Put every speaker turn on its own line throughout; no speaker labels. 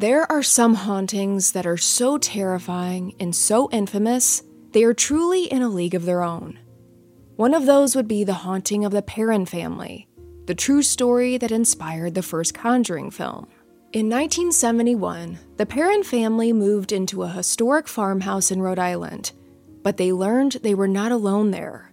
There are some hauntings that are so terrifying and so infamous, they are truly in a league of their own. One of those would be the haunting of the Perron family, the true story that inspired the first Conjuring film. In 1971, the Perron family moved into a historic farmhouse in Rhode Island, but they learned they were not alone there.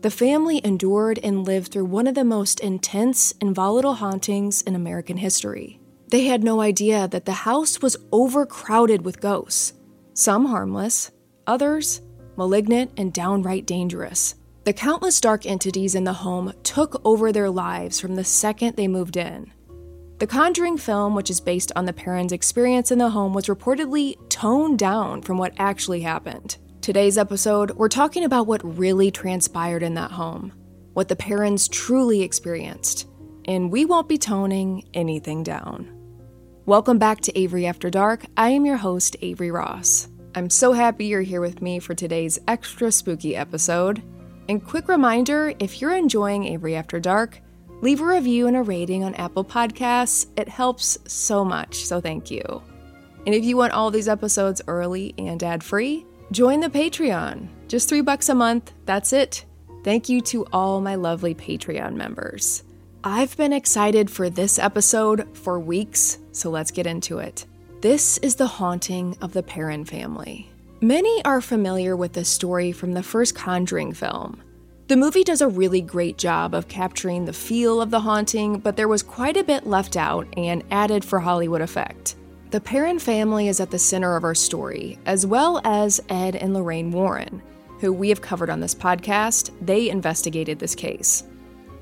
The family endured and lived through one of the most intense and volatile hauntings in American history. They had no idea that the house was overcrowded with ghosts, some harmless, others malignant and downright dangerous. The countless dark entities in the home took over their lives from the second they moved in. The Conjuring film, which is based on the Perrons' experience in the home, was reportedly toned down from what actually happened. Today's episode, we're talking about what really transpired in that home, what the Perrons truly experienced, and we won't be toning anything down. Welcome back to Avery After Dark. I am your host, Avery Ross. I'm so happy you're here with me for today's extra spooky episode. And quick reminder if you're enjoying Avery After Dark, leave a review and a rating on Apple Podcasts. It helps so much, so thank you. And if you want all these episodes early and ad free, join the Patreon. Just three bucks a month, that's it. Thank you to all my lovely Patreon members. I've been excited for this episode for weeks, so let's get into it. This is the haunting of the Perron family. Many are familiar with this story from the first Conjuring film. The movie does a really great job of capturing the feel of the haunting, but there was quite a bit left out and added for Hollywood effect. The Perron family is at the center of our story, as well as Ed and Lorraine Warren, who we have covered on this podcast. They investigated this case.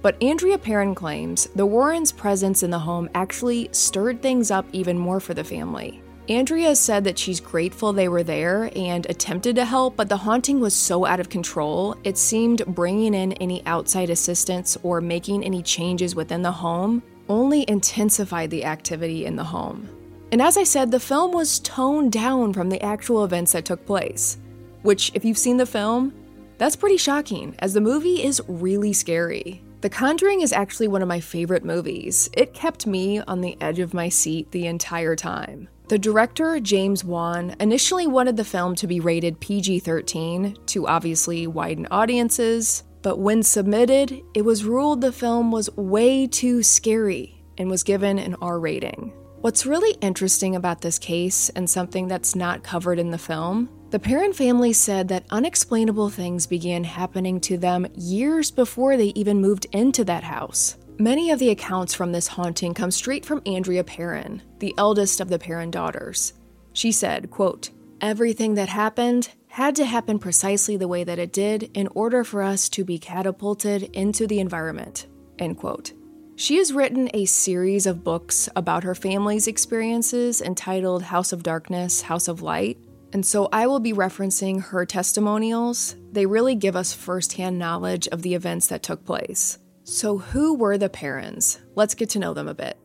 But Andrea Perron claims the Warrens' presence in the home actually stirred things up even more for the family. Andrea said that she's grateful they were there and attempted to help, but the haunting was so out of control, it seemed bringing in any outside assistance or making any changes within the home only intensified the activity in the home. And as I said, the film was toned down from the actual events that took place, which, if you've seen the film, that's pretty shocking, as the movie is really scary. The Conjuring is actually one of my favorite movies. It kept me on the edge of my seat the entire time. The director, James Wan, initially wanted the film to be rated PG 13 to obviously widen audiences, but when submitted, it was ruled the film was way too scary and was given an R rating. What's really interesting about this case, and something that's not covered in the film, the Perron family said that unexplainable things began happening to them years before they even moved into that house. Many of the accounts from this haunting come straight from Andrea Perron, the eldest of the Perron daughters. She said, quote, Everything that happened had to happen precisely the way that it did in order for us to be catapulted into the environment. End quote. She has written a series of books about her family's experiences entitled House of Darkness, House of Light, and so I will be referencing her testimonials. They really give us firsthand knowledge of the events that took place. So, who were the Perrons? Let's get to know them a bit.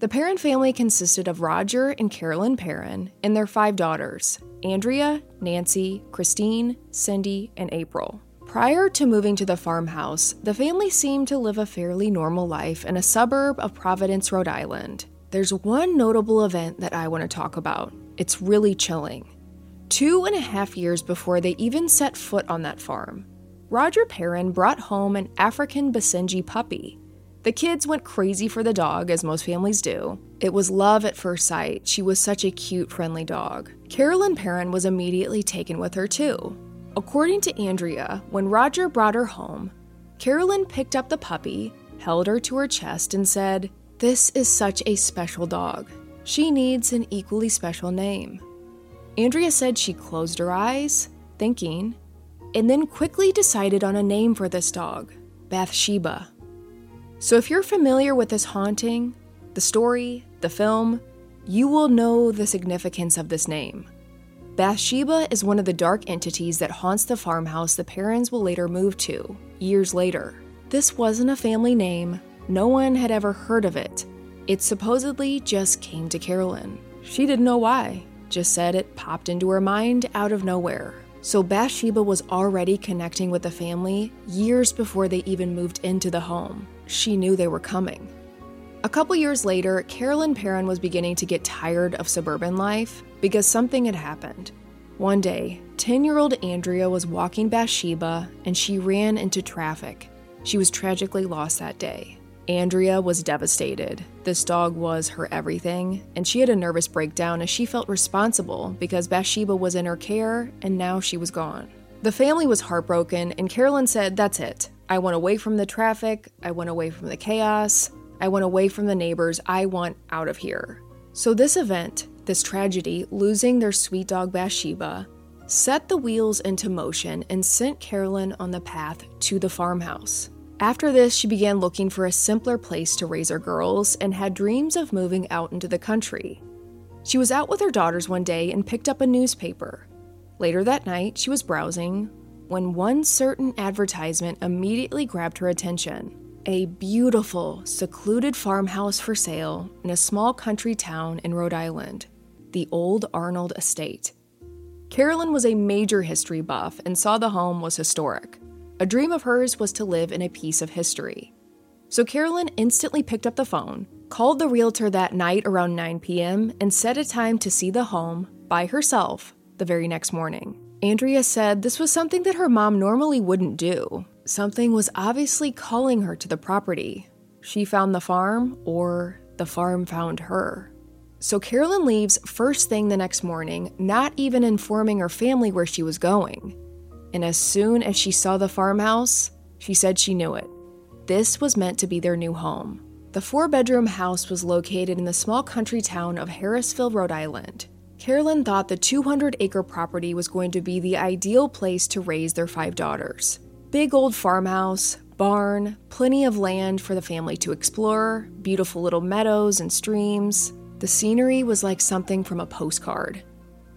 The Perron family consisted of Roger and Carolyn Perron and their five daughters Andrea, Nancy, Christine, Cindy, and April. Prior to moving to the farmhouse, the family seemed to live a fairly normal life in a suburb of Providence, Rhode Island. There's one notable event that I want to talk about. It's really chilling. Two and a half years before they even set foot on that farm, Roger Perron brought home an African Basenji puppy. The kids went crazy for the dog, as most families do. It was love at first sight. She was such a cute, friendly dog. Carolyn Perron was immediately taken with her, too. According to Andrea, when Roger brought her home, Carolyn picked up the puppy, held her to her chest, and said, This is such a special dog. She needs an equally special name. Andrea said she closed her eyes, thinking, and then quickly decided on a name for this dog Bathsheba. So if you're familiar with this haunting, the story, the film, you will know the significance of this name. Bathsheba is one of the dark entities that haunts the farmhouse the Perrons will later move to, years later. This wasn't a family name, no one had ever heard of it. It supposedly just came to Carolyn. She didn't know why just said it popped into her mind out of nowhere. So Bathsheba was already connecting with the family years before they even moved into the home. She knew they were coming. A couple years later, Carolyn Perron was beginning to get tired of suburban life because something had happened. One day, 10 year old Andrea was walking Bathsheba and she ran into traffic. She was tragically lost that day. Andrea was devastated. This dog was her everything, and she had a nervous breakdown as she felt responsible because Bathsheba was in her care and now she was gone. The family was heartbroken, and Carolyn said, That's it. I want away from the traffic, I want away from the chaos, I want away from the neighbors, I want out of here. So, this event, this tragedy, losing their sweet dog Bathsheba, set the wheels into motion and sent Carolyn on the path to the farmhouse. After this, she began looking for a simpler place to raise her girls and had dreams of moving out into the country. She was out with her daughters one day and picked up a newspaper. Later that night, she was browsing when one certain advertisement immediately grabbed her attention. A beautiful, secluded farmhouse for sale in a small country town in Rhode Island, the Old Arnold Estate. Carolyn was a major history buff and saw the home was historic. A dream of hers was to live in a piece of history. So Carolyn instantly picked up the phone, called the realtor that night around 9 p.m., and set a time to see the home by herself the very next morning. Andrea said this was something that her mom normally wouldn't do. Something was obviously calling her to the property. She found the farm, or the farm found her. So Carolyn leaves first thing the next morning, not even informing her family where she was going and as soon as she saw the farmhouse, she said she knew it. This was meant to be their new home. The four bedroom house was located in the small country town of Harrisville, Rhode Island. Carolyn thought the 200 acre property was going to be the ideal place to raise their five daughters. Big old farmhouse, barn, plenty of land for the family to explore, beautiful little meadows and streams. The scenery was like something from a postcard.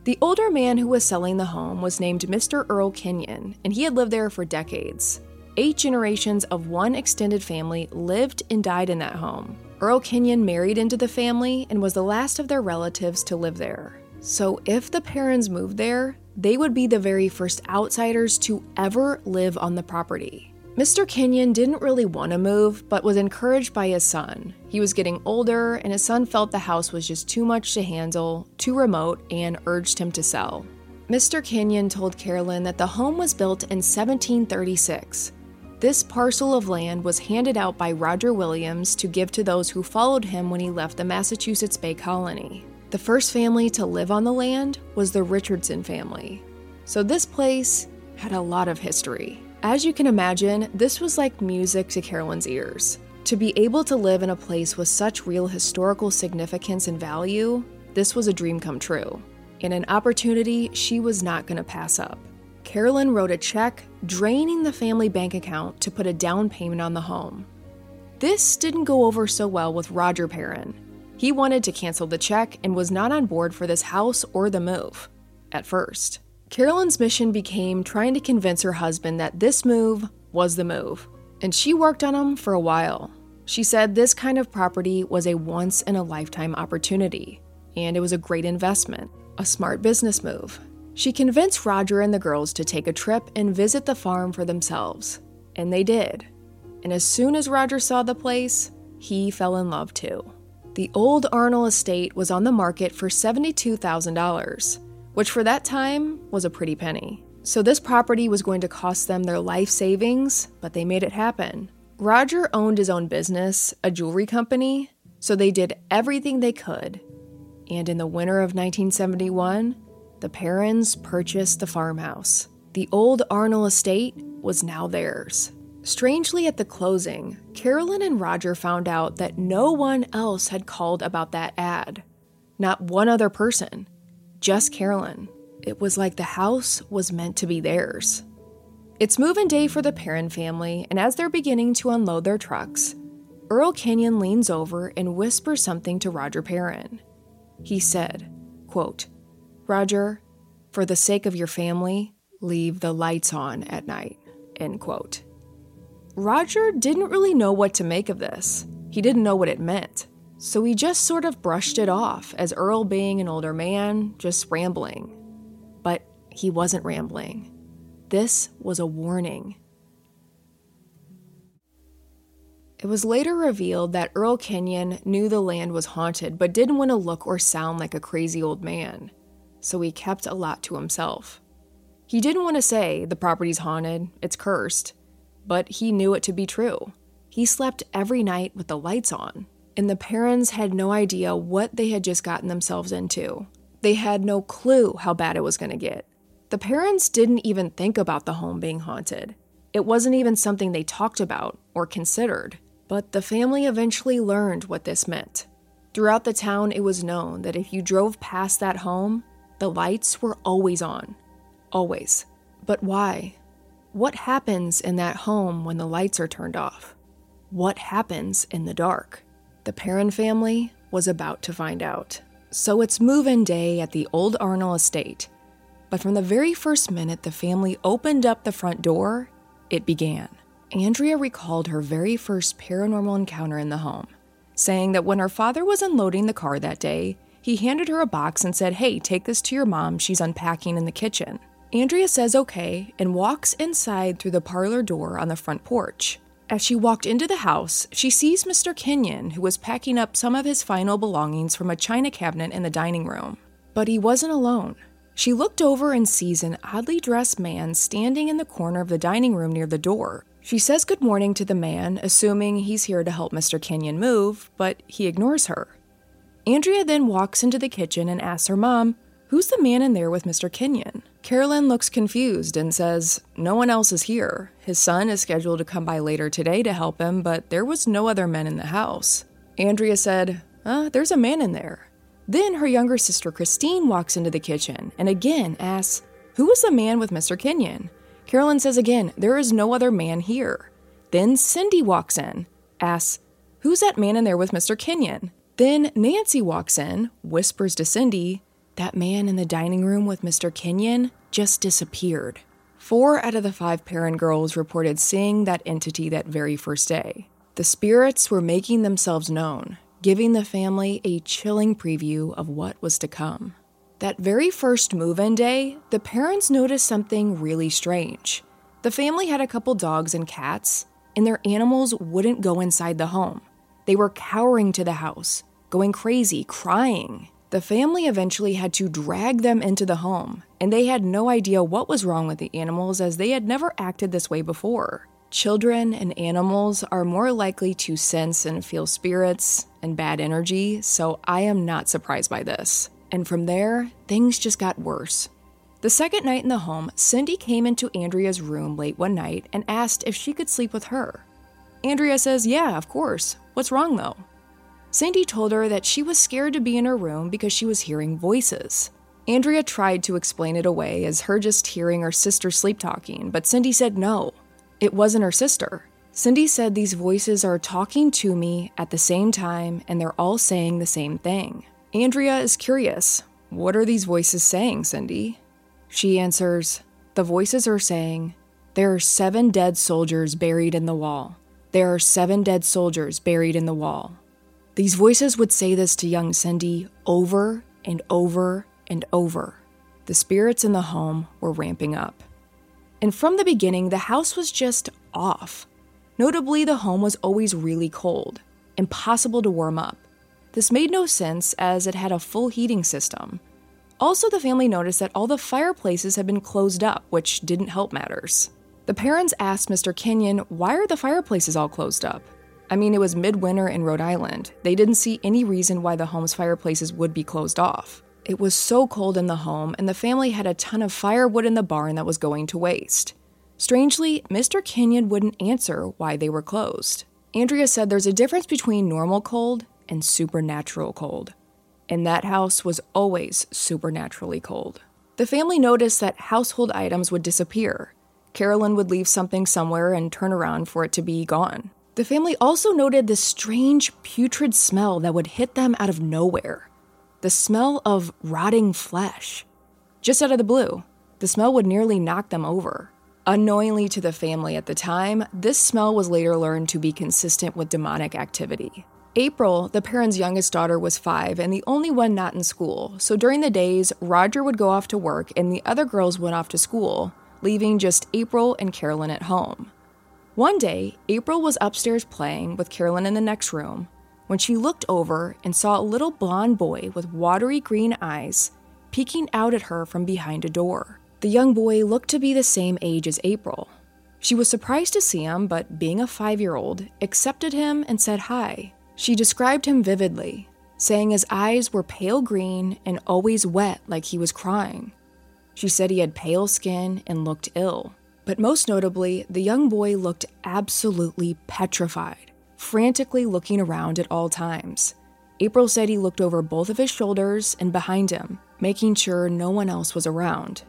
The older man who was selling the home was named Mr. Earl Kenyon, and he had lived there for decades. Eight generations of one extended family lived and died in that home. Earl Kenyon married into the family and was the last of their relatives to live there. So, if the Perrons moved there, they would be the very first outsiders to ever live on the property. Mr. Kenyon didn't really want to move, but was encouraged by his son. He was getting older, and his son felt the house was just too much to handle, too remote, and urged him to sell. Mr. Kenyon told Carolyn that the home was built in 1736. This parcel of land was handed out by Roger Williams to give to those who followed him when he left the Massachusetts Bay Colony. The first family to live on the land was the Richardson family. So this place had a lot of history. As you can imagine, this was like music to Carolyn's ears. To be able to live in a place with such real historical significance and value, this was a dream come true, and an opportunity she was not going to pass up. Carolyn wrote a check draining the family bank account to put a down payment on the home. This didn't go over so well with Roger Perron. He wanted to cancel the check and was not on board for this house or the move at first. Carolyn's mission became trying to convince her husband that this move was the move, and she worked on him for a while. She said this kind of property was a once in a lifetime opportunity, and it was a great investment, a smart business move. She convinced Roger and the girls to take a trip and visit the farm for themselves, and they did. And as soon as Roger saw the place, he fell in love too. The old Arnold estate was on the market for $72,000 which for that time was a pretty penny. So this property was going to cost them their life savings, but they made it happen. Roger owned his own business, a jewelry company, so they did everything they could. And in the winter of 1971, the Perrons purchased the farmhouse. The old Arnold estate was now theirs. Strangely, at the closing, Carolyn and Roger found out that no one else had called about that ad. Not one other person just Carolyn. It was like the house was meant to be theirs. It's move-in day for the Perron family, and as they're beginning to unload their trucks, Earl Kenyon leans over and whispers something to Roger Perron. He said, quote, Roger, for the sake of your family, leave the lights on at night. End quote. Roger didn't really know what to make of this. He didn't know what it meant. So he just sort of brushed it off as Earl being an older man, just rambling. But he wasn't rambling. This was a warning. It was later revealed that Earl Kenyon knew the land was haunted but didn't want to look or sound like a crazy old man, so he kept a lot to himself. He didn't want to say the property's haunted, it's cursed, but he knew it to be true. He slept every night with the lights on, and the parents had no idea what they had just gotten themselves into. They had no clue how bad it was going to get. The parents didn't even think about the home being haunted. It wasn't even something they talked about or considered. But the family eventually learned what this meant. Throughout the town, it was known that if you drove past that home, the lights were always on. Always. But why? What happens in that home when the lights are turned off? What happens in the dark? The Perron family was about to find out. So it's move in day at the old Arnold estate. But from the very first minute the family opened up the front door, it began. Andrea recalled her very first paranormal encounter in the home, saying that when her father was unloading the car that day, he handed her a box and said, Hey, take this to your mom, she's unpacking in the kitchen. Andrea says okay and walks inside through the parlor door on the front porch. As she walked into the house, she sees Mr. Kenyon, who was packing up some of his final belongings from a china cabinet in the dining room. But he wasn't alone. She looked over and sees an oddly dressed man standing in the corner of the dining room near the door, she says good morning to the man, assuming he's here to help Mr. Kenyon move, but he ignores her. Andrea then walks into the kitchen and asks her mom, Who's the man in there with Mr. Kenyon? Carolyn looks confused and says, No one else is here. His son is scheduled to come by later today to help him, but there was no other men in the house. Andrea said, uh, There's a man in there. Then her younger sister Christine walks into the kitchen and again asks, Who is the man with Mr. Kenyon? Carolyn says again, There is no other man here. Then Cindy walks in, asks, Who's that man in there with Mr. Kenyon? Then Nancy walks in, whispers to Cindy, That man in the dining room with Mr. Kenyon just disappeared. Four out of the five Perron girls reported seeing that entity that very first day. The spirits were making themselves known, giving the family a chilling preview of what was to come. That very first move in day, the parents noticed something really strange. The family had a couple dogs and cats, and their animals wouldn't go inside the home. They were cowering to the house, going crazy, crying. The family eventually had to drag them into the home, and they had no idea what was wrong with the animals as they had never acted this way before. Children and animals are more likely to sense and feel spirits and bad energy, so I am not surprised by this. And from there, things just got worse. The second night in the home, Cindy came into Andrea's room late one night and asked if she could sleep with her. Andrea says, Yeah, of course. What's wrong though? Cindy told her that she was scared to be in her room because she was hearing voices. Andrea tried to explain it away as her just hearing her sister sleep talking, but Cindy said no, it wasn't her sister. Cindy said these voices are talking to me at the same time and they're all saying the same thing. Andrea is curious. What are these voices saying, Cindy? She answers, The voices are saying, There are seven dead soldiers buried in the wall. There are seven dead soldiers buried in the wall. These voices would say this to young Cindy over and over and over. The spirits in the home were ramping up. And from the beginning, the house was just off. Notably, the home was always really cold, impossible to warm up. This made no sense as it had a full heating system. Also, the family noticed that all the fireplaces had been closed up, which didn't help matters. The parents asked Mr. Kenyon, Why are the fireplaces all closed up? I mean, it was midwinter in Rhode Island. They didn't see any reason why the home's fireplaces would be closed off. It was so cold in the home, and the family had a ton of firewood in the barn that was going to waste. Strangely, Mr. Kenyon wouldn't answer why they were closed. Andrea said there's a difference between normal cold and supernatural cold. And that house was always supernaturally cold. The family noticed that household items would disappear. Carolyn would leave something somewhere and turn around for it to be gone. The family also noted this strange putrid smell that would hit them out of nowhere the smell of rotting flesh. Just out of the blue, the smell would nearly knock them over. Unknowingly to the family at the time, this smell was later learned to be consistent with demonic activity. April, the parents' youngest daughter, was five and the only one not in school, so during the days, Roger would go off to work and the other girls went off to school, leaving just April and Carolyn at home. One day, April was upstairs playing with Carolyn in the next room when she looked over and saw a little blond boy with watery green eyes peeking out at her from behind a door. The young boy looked to be the same age as April. She was surprised to see him, but being a five year old, accepted him and said hi. She described him vividly, saying his eyes were pale green and always wet like he was crying. She said he had pale skin and looked ill. But most notably, the young boy looked absolutely petrified, frantically looking around at all times. April said he looked over both of his shoulders and behind him, making sure no one else was around.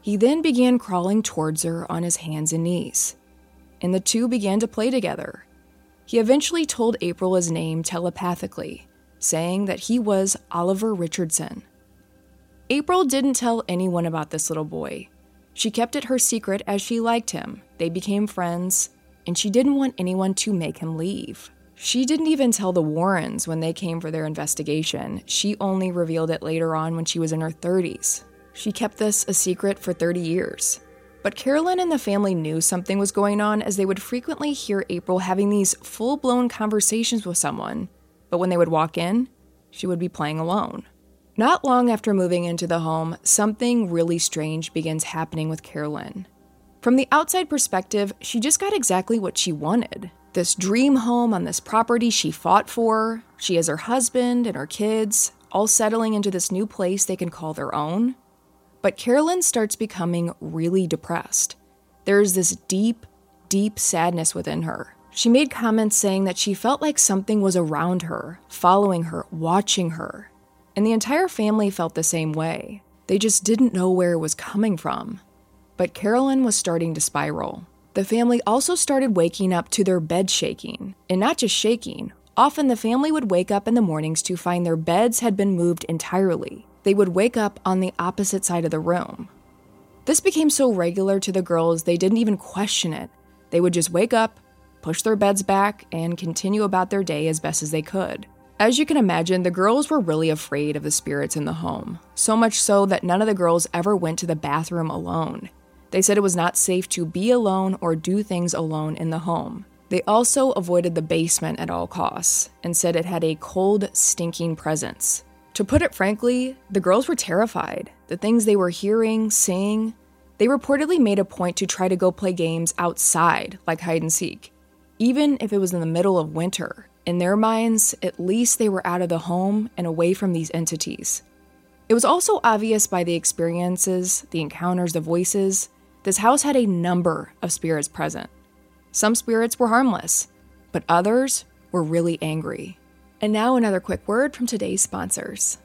He then began crawling towards her on his hands and knees, and the two began to play together. He eventually told April his name telepathically, saying that he was Oliver Richardson. April didn't tell anyone about this little boy. She kept it her secret as she liked him. They became friends, and she didn't want anyone to make him leave. She didn't even tell the Warrens when they came for their investigation. She only revealed it later on when she was in her 30s. She kept this a secret for 30 years. But Carolyn and the family knew something was going on as they would frequently hear April having these full blown conversations with someone. But when they would walk in, she would be playing alone. Not long after moving into the home, something really strange begins happening with Carolyn. From the outside perspective, she just got exactly what she wanted this dream home on this property she fought for. She has her husband and her kids, all settling into this new place they can call their own. But Carolyn starts becoming really depressed. There's this deep, deep sadness within her. She made comments saying that she felt like something was around her, following her, watching her. And the entire family felt the same way. They just didn't know where it was coming from. But Carolyn was starting to spiral. The family also started waking up to their bed shaking, and not just shaking. Often the family would wake up in the mornings to find their beds had been moved entirely. They would wake up on the opposite side of the room. This became so regular to the girls they didn't even question it. They would just wake up, push their beds back, and continue about their day as best as they could. As you can imagine, the girls were really afraid of the spirits in the home, so much so that none of the girls ever went to the bathroom alone. They said it was not safe to be alone or do things alone in the home. They also avoided the basement at all costs and said it had a cold, stinking presence. To put it frankly, the girls were terrified. The things they were hearing, seeing, they reportedly made a point to try to go play games outside, like hide and seek, even if it was in the middle of winter. In their minds, at least they were out of the home and away from these entities. It was also obvious by the experiences, the encounters, the voices, this house had a number of spirits present. Some spirits were harmless, but others were really angry. And now, another quick word from today's sponsors.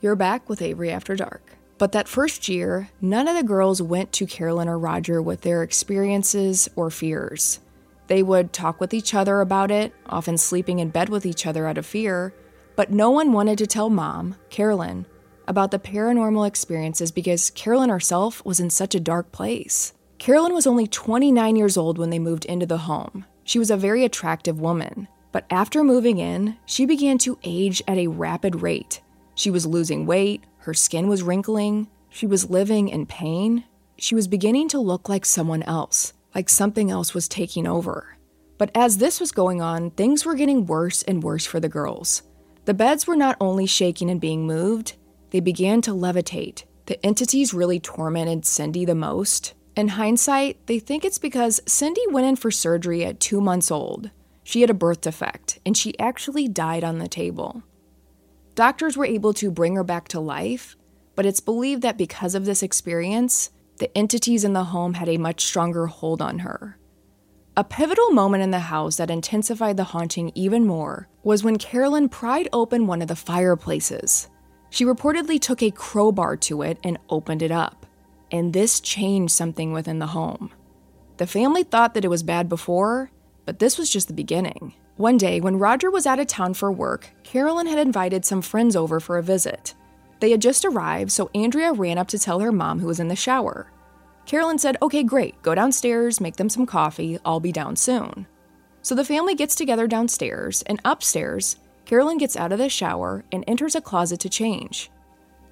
You're back with Avery After Dark. But that first year, none of the girls went to Carolyn or Roger with their experiences or fears. They would talk with each other about it, often sleeping in bed with each other out of fear, but no one wanted to tell mom, Carolyn, about the paranormal experiences because Carolyn herself was in such a dark place. Carolyn was only 29 years old when they moved into the home. She was a very attractive woman, but after moving in, she began to age at a rapid rate. She was losing weight, her skin was wrinkling, she was living in pain. She was beginning to look like someone else, like something else was taking over. But as this was going on, things were getting worse and worse for the girls. The beds were not only shaking and being moved, they began to levitate. The entities really tormented Cindy the most. In hindsight, they think it's because Cindy went in for surgery at two months old. She had a birth defect, and she actually died on the table. Doctors were able to bring her back to life, but it's believed that because of this experience, the entities in the home had a much stronger hold on her. A pivotal moment in the house that intensified the haunting even more was when Carolyn pried open one of the fireplaces. She reportedly took a crowbar to it and opened it up, and this changed something within the home. The family thought that it was bad before, but this was just the beginning. One day, when Roger was out of town for work, Carolyn had invited some friends over for a visit. They had just arrived, so Andrea ran up to tell her mom who was in the shower. Carolyn said, Okay, great, go downstairs, make them some coffee, I'll be down soon. So the family gets together downstairs, and upstairs, Carolyn gets out of the shower and enters a closet to change.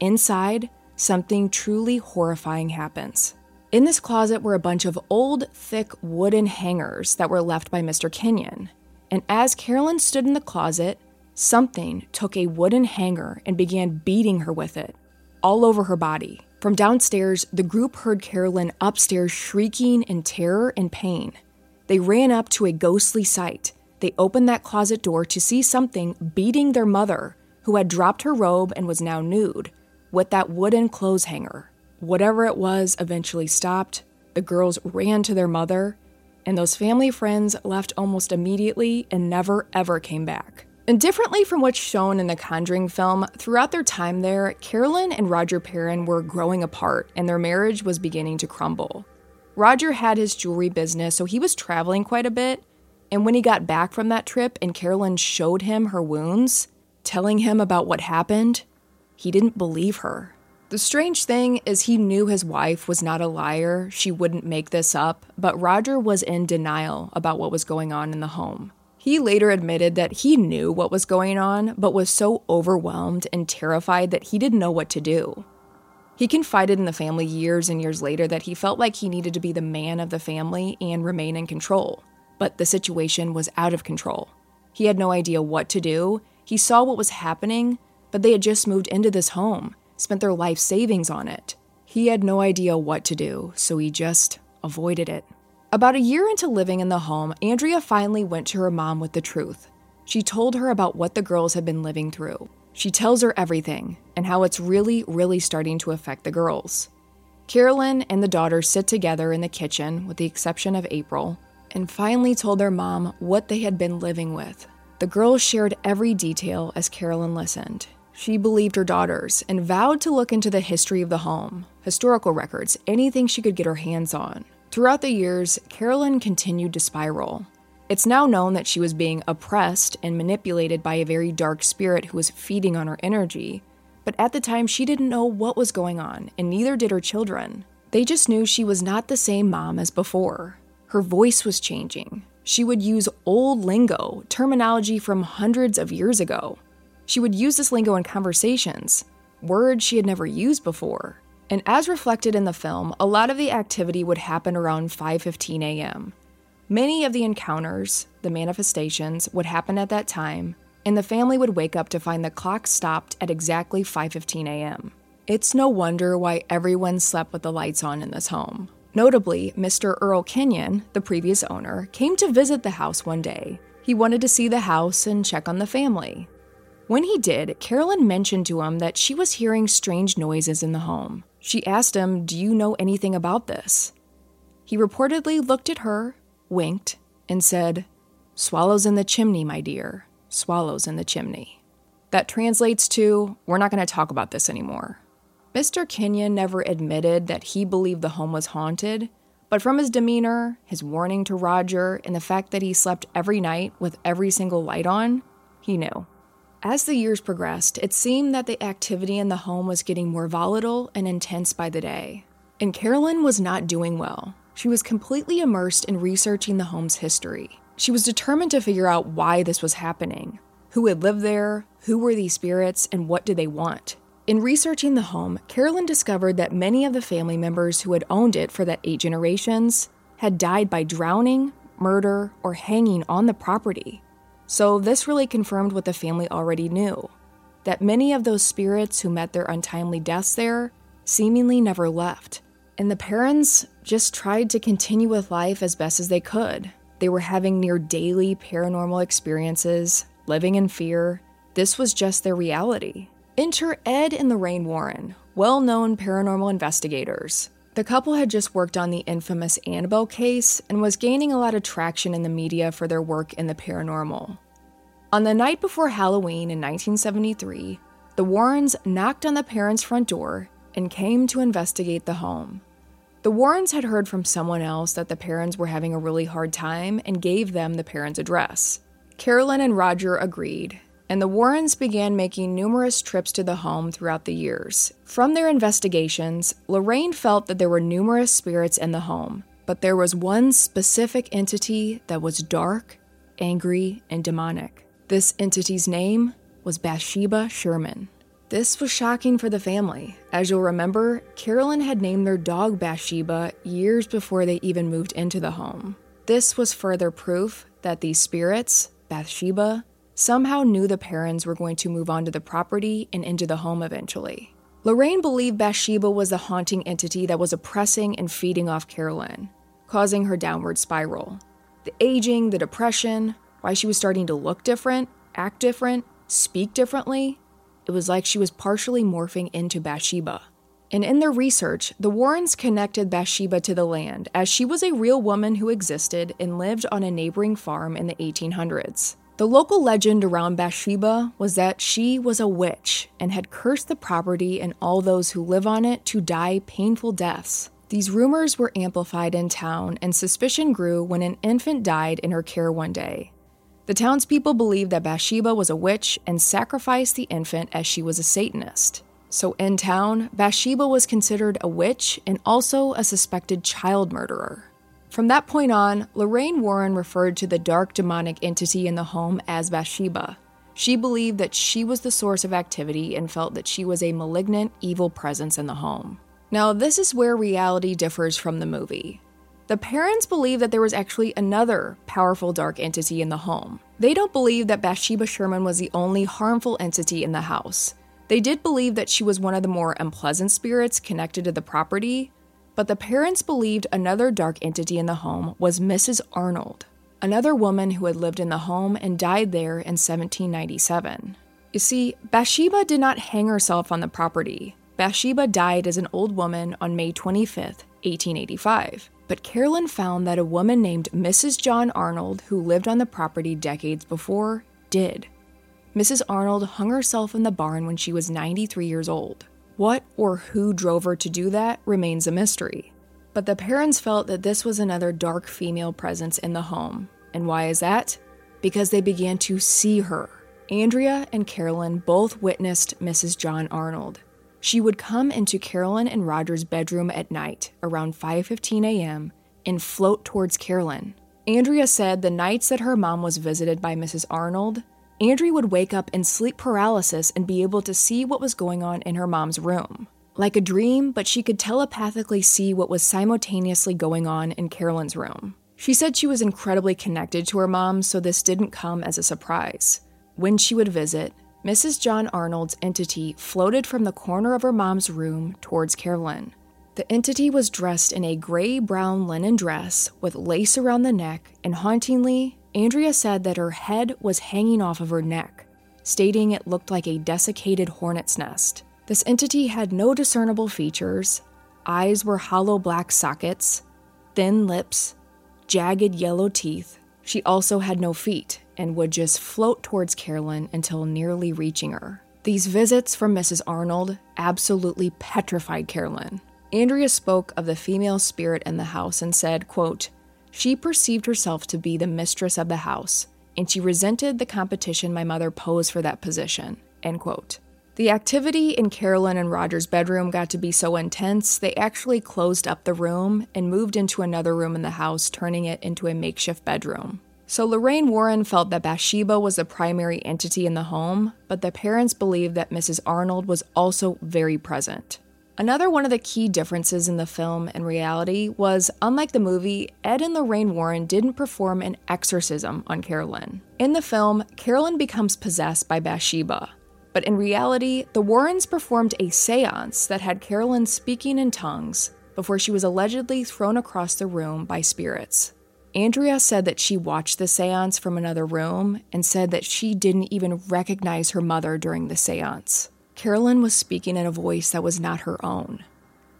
Inside, something truly horrifying happens. In this closet were a bunch of old, thick wooden hangers that were left by Mr. Kenyon. And as Carolyn stood in the closet, something took a wooden hanger and began beating her with it, all over her body. From downstairs, the group heard Carolyn upstairs shrieking in terror and pain. They ran up to a ghostly sight. They opened that closet door to see something beating their mother, who had dropped her robe and was now nude, with that wooden clothes hanger. Whatever it was eventually stopped. The girls ran to their mother, and those family friends left almost immediately and never ever came back. And differently from what's shown in the Conjuring film, throughout their time there, Carolyn and Roger Perron were growing apart and their marriage was beginning to crumble. Roger had his jewelry business, so he was traveling quite a bit. And when he got back from that trip and Carolyn showed him her wounds, telling him about what happened, he didn't believe her. The strange thing is, he knew his wife was not a liar, she wouldn't make this up, but Roger was in denial about what was going on in the home. He later admitted that he knew what was going on, but was so overwhelmed and terrified that he didn't know what to do. He confided in the family years and years later that he felt like he needed to be the man of the family and remain in control, but the situation was out of control. He had no idea what to do. He saw what was happening, but they had just moved into this home spent their life savings on it. He had no idea what to do, so he just avoided it. About a year into living in the home, Andrea finally went to her mom with the truth. She told her about what the girls had been living through. She tells her everything and how it's really, really starting to affect the girls. Carolyn and the daughters sit together in the kitchen, with the exception of April, and finally told their mom what they had been living with. The girls shared every detail as Carolyn listened, she believed her daughters and vowed to look into the history of the home, historical records, anything she could get her hands on. Throughout the years, Carolyn continued to spiral. It's now known that she was being oppressed and manipulated by a very dark spirit who was feeding on her energy. But at the time, she didn't know what was going on, and neither did her children. They just knew she was not the same mom as before. Her voice was changing. She would use old lingo, terminology from hundreds of years ago. She would use this lingo in conversations, words she had never used before. And as reflected in the film, a lot of the activity would happen around 5:15 a.m. Many of the encounters, the manifestations, would happen at that time, and the family would wake up to find the clock stopped at exactly 5:15 a.m. It's no wonder why everyone slept with the lights on in this home. Notably, Mr. Earl Kenyon, the previous owner, came to visit the house one day. He wanted to see the house and check on the family. When he did, Carolyn mentioned to him that she was hearing strange noises in the home. She asked him, Do you know anything about this? He reportedly looked at her, winked, and said, Swallows in the chimney, my dear. Swallows in the chimney. That translates to, We're not going to talk about this anymore. Mr. Kenyon never admitted that he believed the home was haunted, but from his demeanor, his warning to Roger, and the fact that he slept every night with every single light on, he knew. As the years progressed, it seemed that the activity in the home was getting more volatile and intense by the day. And Carolyn was not doing well. She was completely immersed in researching the home's history. She was determined to figure out why this was happening. Who had lived there? Who were these spirits? And what did they want? In researching the home, Carolyn discovered that many of the family members who had owned it for that eight generations had died by drowning, murder, or hanging on the property. So, this really confirmed what the family already knew that many of those spirits who met their untimely deaths there seemingly never left. And the parents just tried to continue with life as best as they could. They were having near daily paranormal experiences, living in fear. This was just their reality. Enter Ed and Lorraine Warren, well known paranormal investigators. The couple had just worked on the infamous Annabelle case and was gaining a lot of traction in the media for their work in the paranormal. On the night before Halloween in 1973, the Warrens knocked on the Perrons' front door and came to investigate the home. The Warrens had heard from someone else that the Perrons were having a really hard time and gave them the Perrons' address. Carolyn and Roger agreed, and the Warrens began making numerous trips to the home throughout the years. From their investigations, Lorraine felt that there were numerous spirits in the home, but there was one specific entity that was dark, angry, and demonic. This entity's name was Bathsheba Sherman. This was shocking for the family. As you'll remember, Carolyn had named their dog Bathsheba years before they even moved into the home. This was further proof that these spirits, Bathsheba, somehow knew the Perrons were going to move onto the property and into the home eventually. Lorraine believed Bathsheba was the haunting entity that was oppressing and feeding off Carolyn, causing her downward spiral. The aging, the depression, why she was starting to look different, act different, speak differently, it was like she was partially morphing into Bathsheba. And in their research, the Warrens connected Bathsheba to the land as she was a real woman who existed and lived on a neighboring farm in the 1800s. The local legend around Bathsheba was that she was a witch and had cursed the property and all those who live on it to die painful deaths. These rumors were amplified in town, and suspicion grew when an infant died in her care one day. The townspeople believed that Bathsheba was a witch and sacrificed the infant as she was a Satanist. So, in town, Bathsheba was considered a witch and also a suspected child murderer. From that point on, Lorraine Warren referred to the dark demonic entity in the home as Bathsheba. She believed that she was the source of activity and felt that she was a malignant, evil presence in the home. Now, this is where reality differs from the movie. The parents believe that there was actually another powerful dark entity in the home. They don't believe that Bathsheba Sherman was the only harmful entity in the house. They did believe that she was one of the more unpleasant spirits connected to the property, but the parents believed another dark entity in the home was Mrs. Arnold, another woman who had lived in the home and died there in 1797. You see, Bathsheba did not hang herself on the property. Bathsheba died as an old woman on May 25, 1885. But Carolyn found that a woman named Mrs. John Arnold, who lived on the property decades before, did. Mrs. Arnold hung herself in the barn when she was 93 years old. What or who drove her to do that remains a mystery. But the parents felt that this was another dark female presence in the home. And why is that? Because they began to see her. Andrea and Carolyn both witnessed Mrs. John Arnold. She would come into Carolyn and Roger's bedroom at night around 5:15 a.m. and float towards Carolyn. Andrea said the nights that her mom was visited by Mrs. Arnold, Andrea would wake up in sleep paralysis and be able to see what was going on in her mom's room. Like a dream, but she could telepathically see what was simultaneously going on in Carolyn's room. She said she was incredibly connected to her mom, so this didn't come as a surprise. When she would visit, Mrs. John Arnold's entity floated from the corner of her mom's room towards Carolyn. The entity was dressed in a gray brown linen dress with lace around the neck, and hauntingly, Andrea said that her head was hanging off of her neck, stating it looked like a desiccated hornet's nest. This entity had no discernible features. Eyes were hollow black sockets, thin lips, jagged yellow teeth. She also had no feet and would just float towards Carolyn until nearly reaching her. These visits from Mrs. Arnold absolutely petrified Carolyn. Andrea spoke of the female spirit in the house and said, quote, She perceived herself to be the mistress of the house, and she resented the competition my mother posed for that position. End quote. The activity in Carolyn and Roger's bedroom got to be so intense, they actually closed up the room and moved into another room in the house, turning it into a makeshift bedroom. So Lorraine Warren felt that Bathsheba was the primary entity in the home, but the parents believed that Mrs. Arnold was also very present. Another one of the key differences in the film and reality was unlike the movie, Ed and Lorraine Warren didn't perform an exorcism on Carolyn. In the film, Carolyn becomes possessed by Bathsheba. But in reality, the Warrens performed a seance that had Carolyn speaking in tongues before she was allegedly thrown across the room by spirits. Andrea said that she watched the seance from another room and said that she didn't even recognize her mother during the seance. Carolyn was speaking in a voice that was not her own.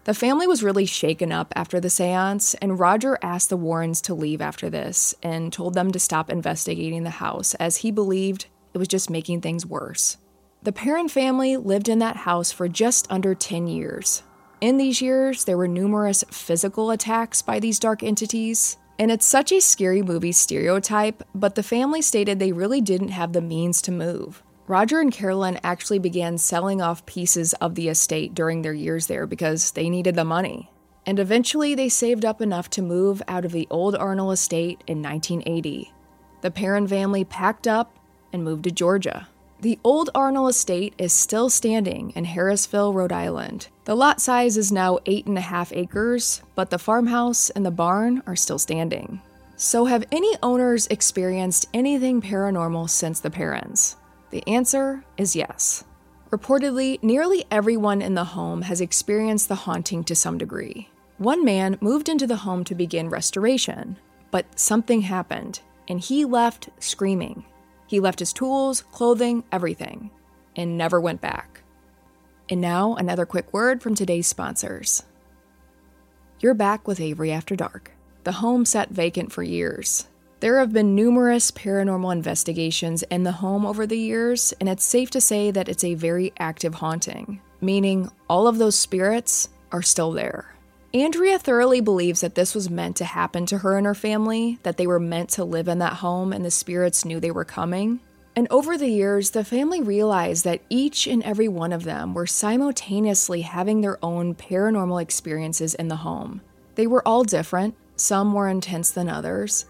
The family was really shaken up after the seance, and Roger asked the Warrens to leave after this and told them to stop investigating the house as he believed it was just making things worse. The Perron family lived in that house for just under 10 years. In these years, there were numerous physical attacks by these dark entities, and it's such a scary movie stereotype, but the family stated they really didn't have the means to move. Roger and Carolyn actually began selling off pieces of the estate during their years there because they needed the money. And eventually they saved up enough to move out of the old Arnold estate in 1980. The Perron family packed up and moved to Georgia. The old Arnold estate is still standing in Harrisville, Rhode Island. The lot size is now eight and a half acres, but the farmhouse and the barn are still standing. So, have any owners experienced anything paranormal since the Perrons? The answer is yes. Reportedly, nearly everyone in the home has experienced the haunting to some degree. One man moved into the home to begin restoration, but something happened, and he left screaming. He left his tools, clothing, everything, and never went back. And now, another quick word from today's sponsors. You're back with Avery After Dark. The home sat vacant for years. There have been numerous paranormal investigations in the home over the years, and it's safe to say that it's a very active haunting, meaning all of those spirits are still there. Andrea thoroughly believes that this was meant to happen to her and her family, that they were meant to live in that home and the spirits knew they were coming. And over the years, the family realized that each and every one of them were simultaneously having their own paranormal experiences in the home. They were all different, some more intense than others.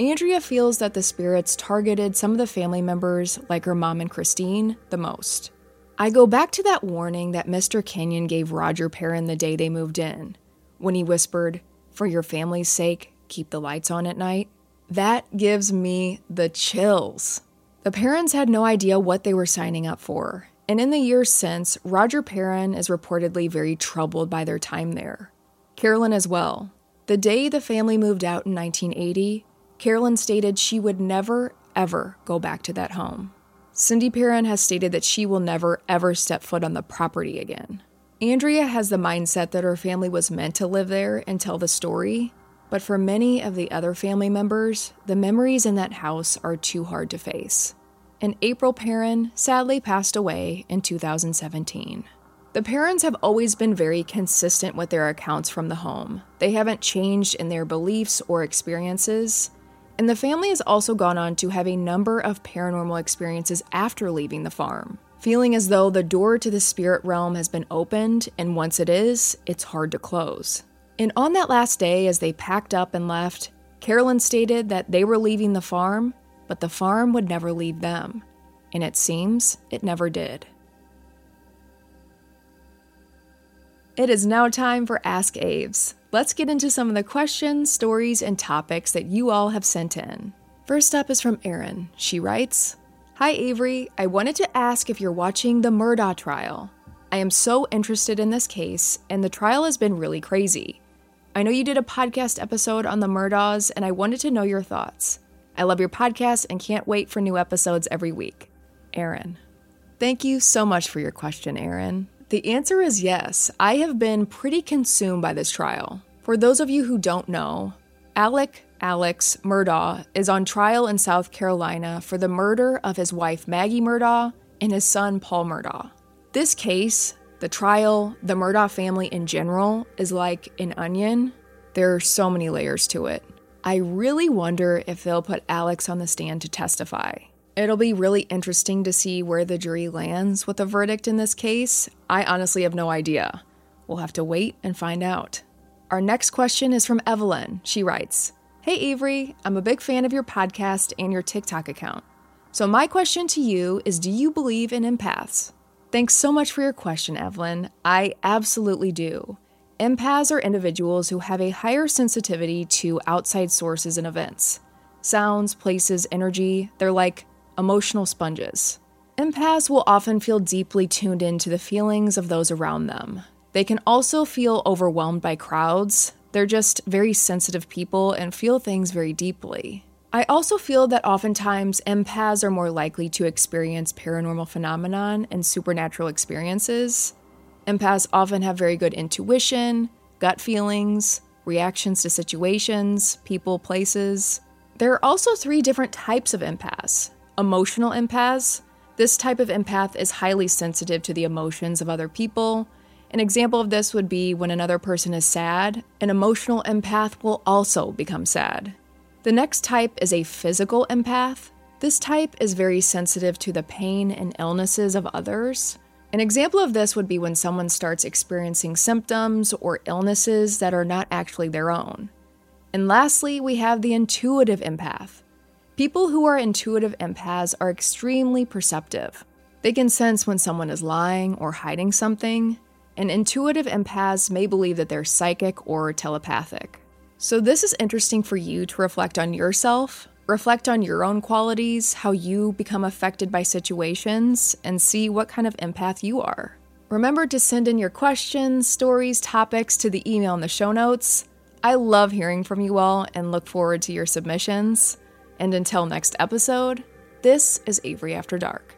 Andrea feels that the spirits targeted some of the family members, like her mom and Christine, the most. I go back to that warning that Mr. Kenyon gave Roger Perron the day they moved in, when he whispered, For your family's sake, keep the lights on at night. That gives me the chills. The Perrons had no idea what they were signing up for, and in the years since, Roger Perron is reportedly very troubled by their time there. Carolyn as well, the day the family moved out in 1980, Carolyn stated she would never, ever go back to that home. Cindy Perron has stated that she will never, ever step foot on the property again. Andrea has the mindset that her family was meant to live there and tell the story, but for many of the other family members, the memories in that house are too hard to face. And April Perron sadly passed away in 2017. The Perrons have always been very consistent with their accounts from the home. They haven't changed in their beliefs or experiences. And the family has also gone on to have a number of paranormal experiences after leaving the farm, feeling as though the door to the spirit realm has been opened, and once it is, it's hard to close. And on that last day, as they packed up and left, Carolyn stated that they were leaving the farm, but the farm would never leave them. And it seems it never did. It is now time for Ask Aves. Let's get into some of the questions, stories, and topics that you all have sent in. First up is from Erin. She writes Hi Avery, I wanted to ask if you're watching the Murdaugh trial. I am so interested in this case, and the trial has been really crazy. I know you did a podcast episode on the Murdaughs, and I wanted to know your thoughts. I love your podcast and can't wait for new episodes every week. Erin. Thank you so much for your question, Erin. The answer is yes. I have been pretty consumed by this trial. For those of you who don't know, Alec Alex Murdaugh is on trial in South Carolina for the murder of his wife Maggie Murdaugh and his son Paul Murdaugh. This case, the trial, the Murdaugh family in general, is like an onion. There are so many layers to it. I really wonder if they'll put Alex on the stand to testify. It'll be really interesting to see where the jury lands with the verdict in this case. I honestly have no idea. We'll have to wait and find out. Our next question is from Evelyn. She writes Hey Avery, I'm a big fan of your podcast and your TikTok account. So, my question to you is Do you believe in empaths? Thanks so much for your question, Evelyn. I absolutely do. Empaths are individuals who have a higher sensitivity to outside sources and events sounds, places, energy. They're like emotional sponges. Empaths will often feel deeply tuned into the feelings of those around them. They can also feel overwhelmed by crowds. They're just very sensitive people and feel things very deeply. I also feel that oftentimes empaths are more likely to experience paranormal phenomenon and supernatural experiences. Empaths often have very good intuition, gut feelings, reactions to situations, people, places. There are also three different types of empaths emotional empaths. This type of empath is highly sensitive to the emotions of other people. An example of this would be when another person is sad, an emotional empath will also become sad. The next type is a physical empath. This type is very sensitive to the pain and illnesses of others. An example of this would be when someone starts experiencing symptoms or illnesses that are not actually their own. And lastly, we have the intuitive empath. People who are intuitive empaths are extremely perceptive. They can sense when someone is lying or hiding something, and intuitive empaths may believe that they're psychic or telepathic. So, this is interesting for you to reflect on yourself, reflect on your own qualities, how you become affected by situations, and see what kind of empath you are. Remember to send in your questions, stories, topics to the email in the show notes. I love hearing from you all and look forward to your submissions. And until next episode, this is Avery After Dark.